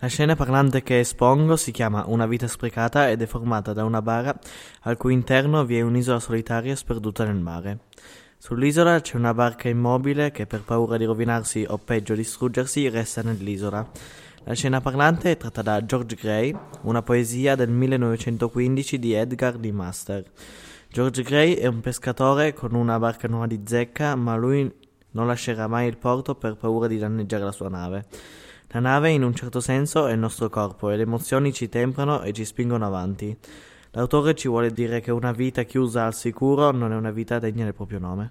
La scena parlante che espongo si chiama Una vita sprecata ed è formata da una bara al cui interno vi è un'isola solitaria sperduta nel mare. Sull'isola c'è una barca immobile che per paura di rovinarsi o peggio distruggersi resta nell'isola. La scena parlante è tratta da George Gray, una poesia del 1915 di Edgar Lee Master. George Gray è un pescatore con una barca nuova di zecca, ma lui non lascerà mai il porto per paura di danneggiare la sua nave. La nave in un certo senso è il nostro corpo e le emozioni ci temprano e ci spingono avanti. L'autore ci vuole dire che una vita chiusa al sicuro non è una vita degna del proprio nome.